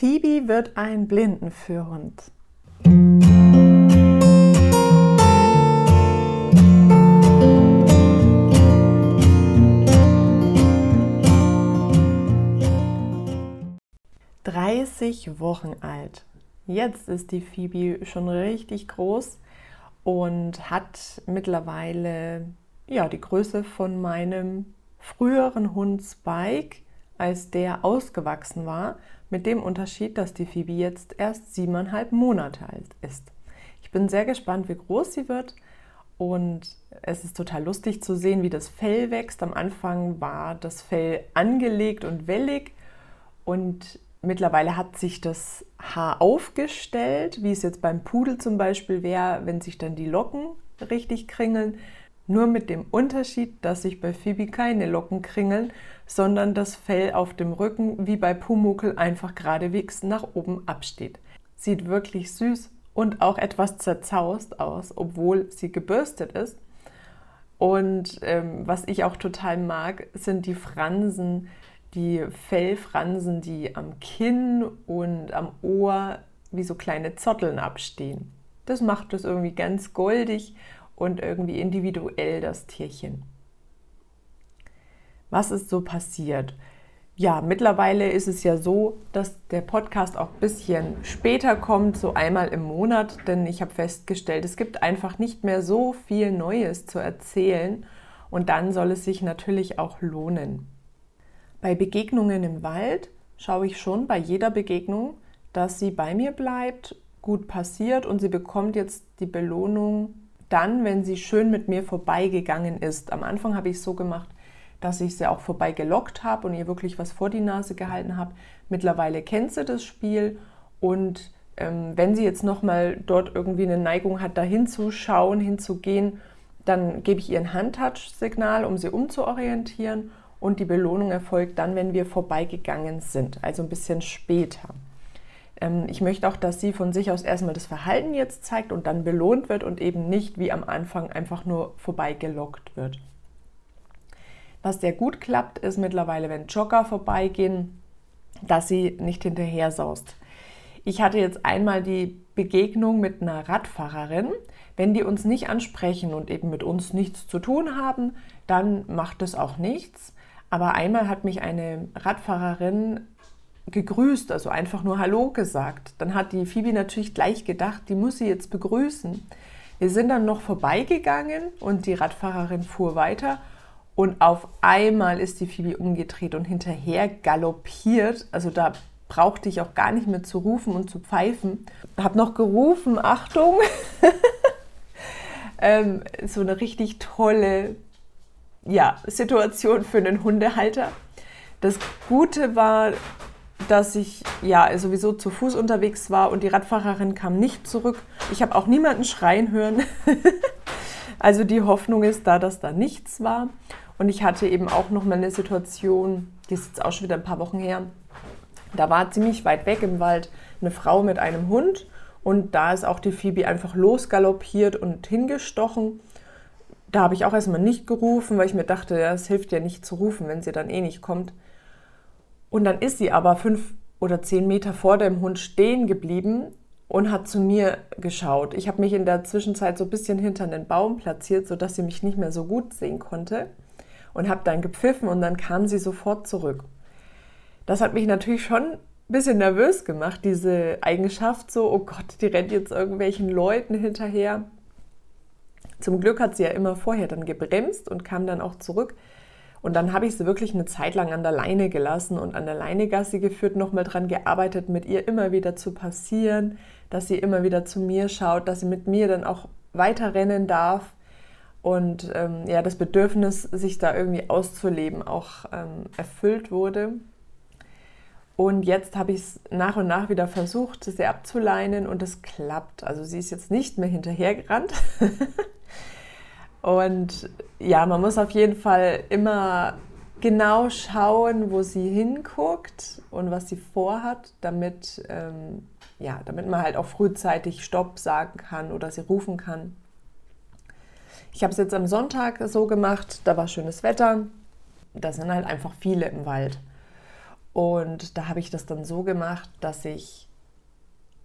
Phoebe wird ein Blindenführhund. Dreißig Wochen alt. Jetzt ist die Phoebe schon richtig groß und hat mittlerweile ja, die Größe von meinem früheren Hund Spike, als der ausgewachsen war, mit dem Unterschied, dass die Phoebe jetzt erst siebeneinhalb Monate alt ist. Ich bin sehr gespannt, wie groß sie wird und es ist total lustig zu sehen, wie das Fell wächst. Am Anfang war das Fell angelegt und wellig und mittlerweile hat sich das Haar aufgestellt, wie es jetzt beim Pudel zum Beispiel wäre, wenn sich dann die Locken richtig kringeln. Nur mit dem Unterschied, dass sich bei Phoebe keine Locken kringeln, sondern das Fell auf dem Rücken wie bei Pumuckel einfach geradewegs nach oben absteht. Sieht wirklich süß und auch etwas zerzaust aus, obwohl sie gebürstet ist. Und ähm, was ich auch total mag, sind die Fransen, die Fellfransen, die am Kinn und am Ohr wie so kleine Zotteln abstehen. Das macht es irgendwie ganz goldig und irgendwie individuell das Tierchen. Was ist so passiert? Ja, mittlerweile ist es ja so, dass der Podcast auch ein bisschen später kommt, so einmal im Monat, denn ich habe festgestellt, es gibt einfach nicht mehr so viel Neues zu erzählen und dann soll es sich natürlich auch lohnen. Bei Begegnungen im Wald schaue ich schon bei jeder Begegnung, dass sie bei mir bleibt, gut passiert und sie bekommt jetzt die Belohnung dann, wenn sie schön mit mir vorbeigegangen ist. Am Anfang habe ich es so gemacht, dass ich sie auch vorbei gelockt habe und ihr wirklich was vor die Nase gehalten habe. Mittlerweile kennt sie das Spiel und ähm, wenn sie jetzt nochmal dort irgendwie eine Neigung hat, da hinzuschauen, hinzugehen, dann gebe ich ihr ein Handtouch-Signal, um sie umzuorientieren und die Belohnung erfolgt dann, wenn wir vorbeigegangen sind, also ein bisschen später. Ähm, ich möchte auch, dass sie von sich aus erstmal das Verhalten jetzt zeigt und dann belohnt wird und eben nicht wie am Anfang einfach nur vorbeigelockt wird. Was sehr gut klappt, ist mittlerweile, wenn Jogger vorbeigehen, dass sie nicht hinterher saust. Ich hatte jetzt einmal die Begegnung mit einer Radfahrerin. Wenn die uns nicht ansprechen und eben mit uns nichts zu tun haben, dann macht es auch nichts. Aber einmal hat mich eine Radfahrerin gegrüßt, also einfach nur Hallo gesagt. Dann hat die Phoebe natürlich gleich gedacht, die muss sie jetzt begrüßen. Wir sind dann noch vorbeigegangen und die Radfahrerin fuhr weiter und auf einmal ist die Phoebe umgedreht und hinterher galoppiert. Also da brauchte ich auch gar nicht mehr zu rufen und zu pfeifen. Hab noch gerufen, Achtung! ähm, so eine richtig tolle ja, Situation für einen Hundehalter. Das Gute war, dass ich ja sowieso zu Fuß unterwegs war und die Radfahrerin kam nicht zurück. Ich habe auch niemanden schreien hören. also die Hoffnung ist da, dass da nichts war. Und ich hatte eben auch noch mal eine Situation, die ist jetzt auch schon wieder ein paar Wochen her. Da war ziemlich weit weg im Wald eine Frau mit einem Hund und da ist auch die Phoebe einfach losgaloppiert und hingestochen. Da habe ich auch erstmal nicht gerufen, weil ich mir dachte, ja, es hilft ja nicht zu rufen, wenn sie dann eh nicht kommt. Und dann ist sie aber fünf oder zehn Meter vor dem Hund stehen geblieben und hat zu mir geschaut. Ich habe mich in der Zwischenzeit so ein bisschen hinter einen Baum platziert, sodass sie mich nicht mehr so gut sehen konnte und habe dann gepfiffen und dann kam sie sofort zurück. Das hat mich natürlich schon ein bisschen nervös gemacht, diese Eigenschaft so, oh Gott, die rennt jetzt irgendwelchen Leuten hinterher. Zum Glück hat sie ja immer vorher dann gebremst und kam dann auch zurück. Und dann habe ich sie wirklich eine Zeit lang an der Leine gelassen und an der Leine Gassi geführt, nochmal dran gearbeitet, mit ihr immer wieder zu passieren, dass sie immer wieder zu mir schaut, dass sie mit mir dann auch weiter rennen darf und ähm, ja, das Bedürfnis, sich da irgendwie auszuleben, auch ähm, erfüllt wurde. Und jetzt habe ich es nach und nach wieder versucht, sie abzuleinen und es klappt. Also sie ist jetzt nicht mehr hinterhergerannt. und ja, man muss auf jeden Fall immer genau schauen, wo sie hinguckt und was sie vorhat, damit, ähm, ja, damit man halt auch frühzeitig Stopp sagen kann oder sie rufen kann. Ich habe es jetzt am Sonntag so gemacht, da war schönes Wetter, da sind halt einfach viele im Wald. Und da habe ich das dann so gemacht, dass ich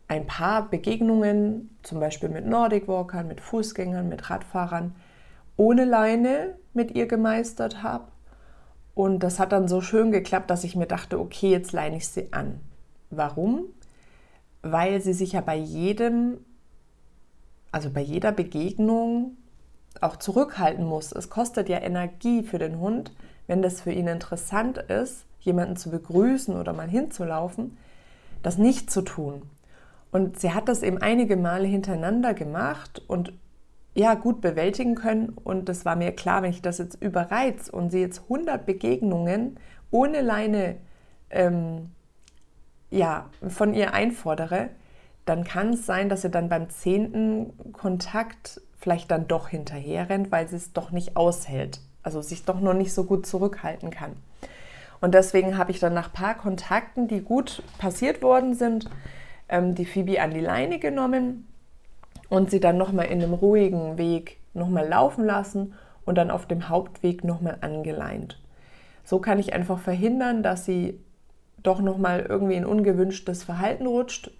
ein paar Begegnungen, zum Beispiel mit Nordic Walkern, mit Fußgängern, mit Radfahrern, ohne Leine mit ihr gemeistert habe. Und das hat dann so schön geklappt, dass ich mir dachte, okay, jetzt leine ich sie an. Warum? Weil sie sich ja bei jedem, also bei jeder Begegnung auch zurückhalten muss. Es kostet ja Energie für den Hund, wenn das für ihn interessant ist, jemanden zu begrüßen oder mal hinzulaufen, das nicht zu tun. Und sie hat das eben einige Male hintereinander gemacht und ja, gut bewältigen können. Und das war mir klar, wenn ich das jetzt überreiz und sie jetzt 100 Begegnungen ohne Leine ähm, ja, von ihr einfordere, dann kann es sein, dass sie dann beim zehnten Kontakt vielleicht dann doch hinterher rennt, weil sie es doch nicht aushält. Also sich doch noch nicht so gut zurückhalten kann. Und deswegen habe ich dann nach paar Kontakten, die gut passiert worden sind, ähm, die Phoebe an die Leine genommen und sie dann nochmal in einem ruhigen Weg nochmal laufen lassen und dann auf dem Hauptweg nochmal angeleint. So kann ich einfach verhindern, dass sie doch nochmal irgendwie in ungewünschtes Verhalten rutscht.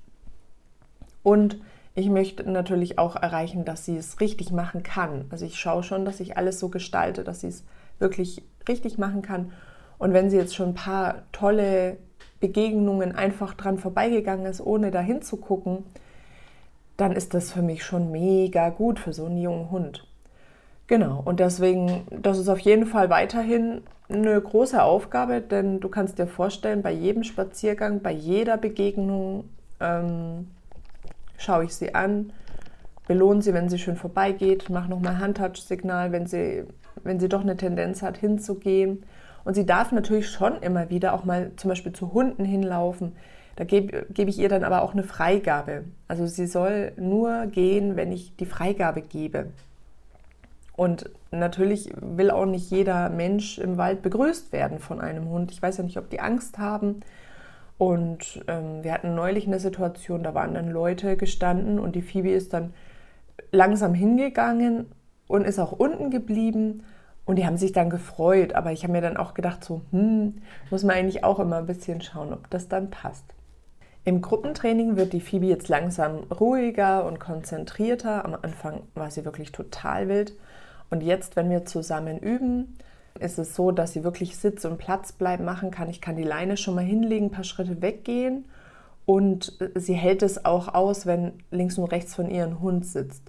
Und ich möchte natürlich auch erreichen, dass sie es richtig machen kann. Also ich schaue schon, dass ich alles so gestalte, dass sie es wirklich richtig machen kann. Und wenn sie jetzt schon ein paar tolle Begegnungen einfach dran vorbeigegangen ist, ohne dahin zu gucken, dann ist das für mich schon mega gut für so einen jungen Hund. Genau, und deswegen, das ist auf jeden Fall weiterhin eine große Aufgabe, denn du kannst dir vorstellen, bei jedem Spaziergang, bei jeder Begegnung ähm, schaue ich sie an, belohne sie, wenn sie schön vorbeigeht, mache nochmal Handtouch-Signal, wenn sie, wenn sie doch eine Tendenz hat, hinzugehen. Und sie darf natürlich schon immer wieder auch mal zum Beispiel zu Hunden hinlaufen. Da gebe, gebe ich ihr dann aber auch eine Freigabe. Also sie soll nur gehen, wenn ich die Freigabe gebe. Und natürlich will auch nicht jeder Mensch im Wald begrüßt werden von einem Hund. Ich weiß ja nicht, ob die Angst haben. Und ähm, wir hatten neulich eine Situation, da waren dann Leute gestanden und die Phoebe ist dann langsam hingegangen und ist auch unten geblieben und die haben sich dann gefreut, aber ich habe mir dann auch gedacht, so, hm, muss man eigentlich auch immer ein bisschen schauen, ob das dann passt. Im Gruppentraining wird die Phoebe jetzt langsam ruhiger und konzentrierter. Am Anfang war sie wirklich total wild. Und jetzt, wenn wir zusammen üben, ist es so, dass sie wirklich Sitz und Platz bleiben machen kann. Ich kann die Leine schon mal hinlegen, ein paar Schritte weggehen. Und sie hält es auch aus, wenn links und rechts von ihrem Hund sitzt.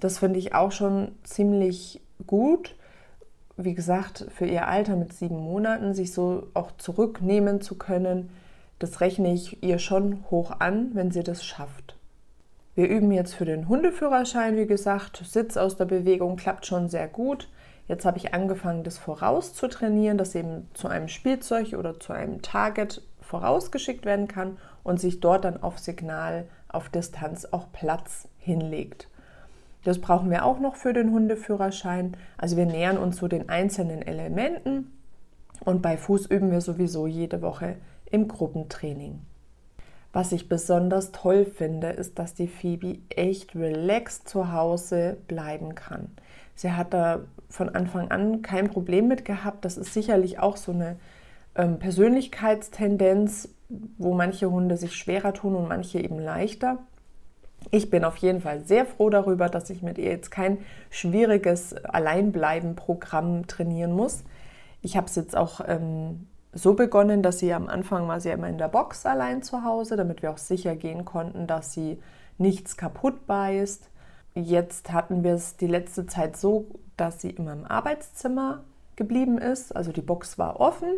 Das finde ich auch schon ziemlich gut wie gesagt, für ihr Alter mit sieben Monaten sich so auch zurücknehmen zu können, das rechne ich ihr schon hoch an, wenn sie das schafft. Wir üben jetzt für den Hundeführerschein, wie gesagt, Sitz aus der Bewegung klappt schon sehr gut. Jetzt habe ich angefangen, das voraus zu trainieren, dass eben zu einem Spielzeug oder zu einem Target vorausgeschickt werden kann und sich dort dann auf Signal, auf Distanz auch Platz hinlegt. Das brauchen wir auch noch für den Hundeführerschein. Also wir nähern uns so den einzelnen Elementen und bei Fuß üben wir sowieso jede Woche im Gruppentraining. Was ich besonders toll finde, ist, dass die Phoebe echt relaxed zu Hause bleiben kann. Sie hat da von Anfang an kein Problem mit gehabt. Das ist sicherlich auch so eine ähm, Persönlichkeitstendenz, wo manche Hunde sich schwerer tun und manche eben leichter. Ich bin auf jeden Fall sehr froh darüber, dass ich mit ihr jetzt kein schwieriges Alleinbleiben-Programm trainieren muss. Ich habe es jetzt auch ähm, so begonnen, dass sie am Anfang war sie immer in der Box allein zu Hause, damit wir auch sicher gehen konnten, dass sie nichts kaputt beißt. Jetzt hatten wir es die letzte Zeit so, dass sie immer im Arbeitszimmer geblieben ist. Also die Box war offen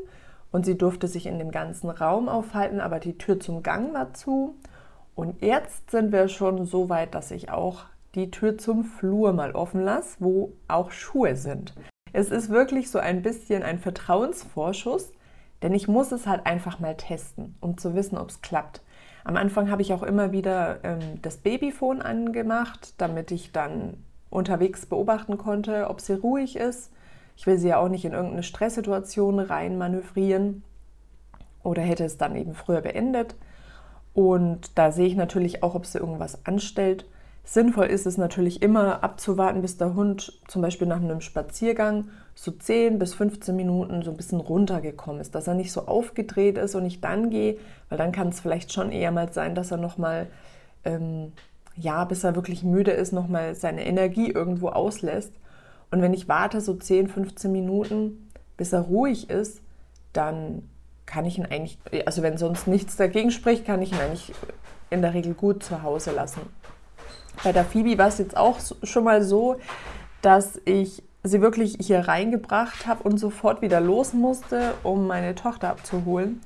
und sie durfte sich in dem ganzen Raum aufhalten, aber die Tür zum Gang war zu. Und jetzt sind wir schon so weit, dass ich auch die Tür zum Flur mal offen lasse, wo auch Schuhe sind. Es ist wirklich so ein bisschen ein Vertrauensvorschuss, denn ich muss es halt einfach mal testen, um zu wissen, ob es klappt. Am Anfang habe ich auch immer wieder ähm, das Babyphone angemacht, damit ich dann unterwegs beobachten konnte, ob sie ruhig ist. Ich will sie ja auch nicht in irgendeine Stresssituation rein manövrieren oder hätte es dann eben früher beendet. Und da sehe ich natürlich auch, ob sie irgendwas anstellt. Sinnvoll ist es natürlich immer abzuwarten, bis der Hund zum Beispiel nach einem Spaziergang so 10 bis 15 Minuten so ein bisschen runtergekommen ist, dass er nicht so aufgedreht ist und ich dann gehe, weil dann kann es vielleicht schon eher mal sein, dass er nochmal, ähm, ja, bis er wirklich müde ist, nochmal seine Energie irgendwo auslässt. Und wenn ich warte so 10, 15 Minuten, bis er ruhig ist, dann kann ich ihn eigentlich, also wenn sonst nichts dagegen spricht, kann ich ihn eigentlich in der Regel gut zu Hause lassen. Bei der Phoebe war es jetzt auch schon mal so, dass ich sie wirklich hier reingebracht habe und sofort wieder los musste, um meine Tochter abzuholen.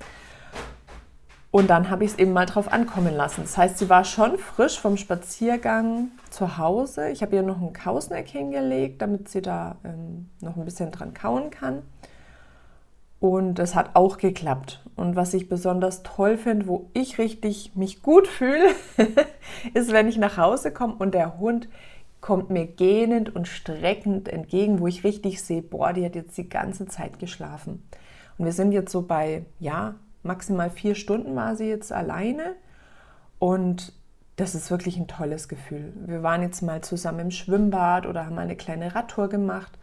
Und dann habe ich es eben mal drauf ankommen lassen. Das heißt, sie war schon frisch vom Spaziergang zu Hause. Ich habe ihr noch einen Kausneck hingelegt, damit sie da ähm, noch ein bisschen dran kauen kann. Und es hat auch geklappt. Und was ich besonders toll finde, wo ich richtig mich gut fühle, ist, wenn ich nach Hause komme und der Hund kommt mir gähnend und streckend entgegen, wo ich richtig sehe, boah, die hat jetzt die ganze Zeit geschlafen. Und wir sind jetzt so bei, ja, maximal vier Stunden war sie jetzt alleine. Und das ist wirklich ein tolles Gefühl. Wir waren jetzt mal zusammen im Schwimmbad oder haben eine kleine Radtour gemacht.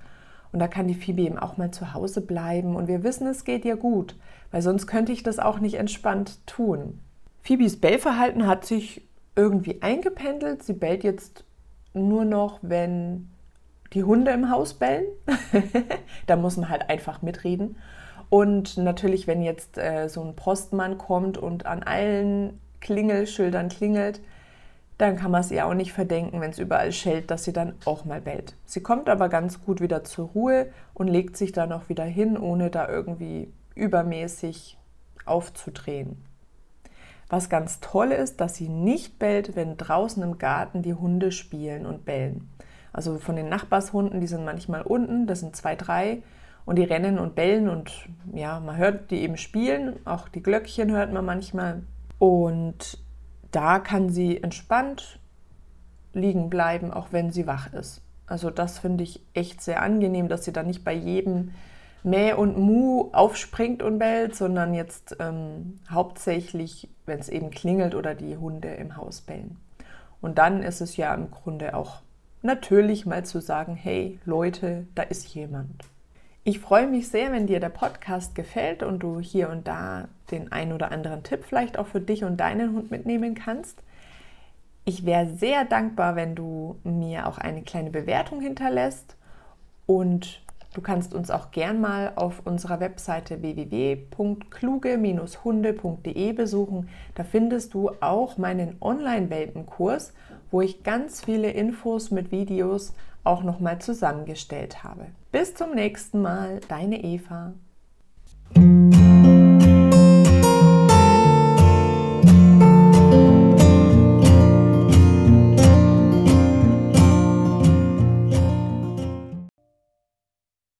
Und da kann die Phoebe eben auch mal zu Hause bleiben. Und wir wissen, es geht ihr gut, weil sonst könnte ich das auch nicht entspannt tun. Phoebes Bellverhalten hat sich irgendwie eingependelt. Sie bellt jetzt nur noch, wenn die Hunde im Haus bellen. da muss man halt einfach mitreden. Und natürlich, wenn jetzt äh, so ein Postmann kommt und an allen Klingelschildern klingelt, dann kann man es ihr auch nicht verdenken, wenn es überall schellt, dass sie dann auch mal bellt. Sie kommt aber ganz gut wieder zur Ruhe und legt sich dann auch wieder hin, ohne da irgendwie übermäßig aufzudrehen. Was ganz toll ist, dass sie nicht bellt, wenn draußen im Garten die Hunde spielen und bellen. Also von den Nachbarshunden, die sind manchmal unten, das sind zwei, drei, und die rennen und bellen und ja, man hört die eben spielen, auch die Glöckchen hört man manchmal. Und da kann sie entspannt liegen bleiben, auch wenn sie wach ist. Also das finde ich echt sehr angenehm, dass sie dann nicht bei jedem Mäh und Mu aufspringt und bellt, sondern jetzt ähm, hauptsächlich, wenn es eben klingelt oder die Hunde im Haus bellen. Und dann ist es ja im Grunde auch natürlich mal zu sagen, hey Leute, da ist jemand. Ich freue mich sehr, wenn dir der Podcast gefällt und du hier und da den ein oder anderen Tipp vielleicht auch für dich und deinen Hund mitnehmen kannst. Ich wäre sehr dankbar, wenn du mir auch eine kleine Bewertung hinterlässt und du kannst uns auch gern mal auf unserer Webseite www.kluge-hunde.de besuchen. Da findest du auch meinen Online-Welpenkurs, wo ich ganz viele Infos mit Videos auch nochmal zusammengestellt habe. Bis zum nächsten Mal, deine Eva.